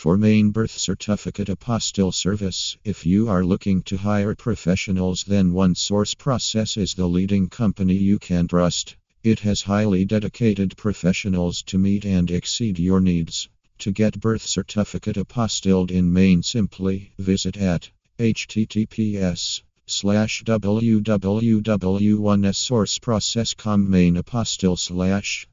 For Maine birth certificate apostille service, if you are looking to hire professionals, then One Source Process is the leading company you can trust. It has highly dedicated professionals to meet and exceed your needs. To get birth certificate apostilled in Maine simply visit at https slash www.onesourceprocess.com maine apostille slash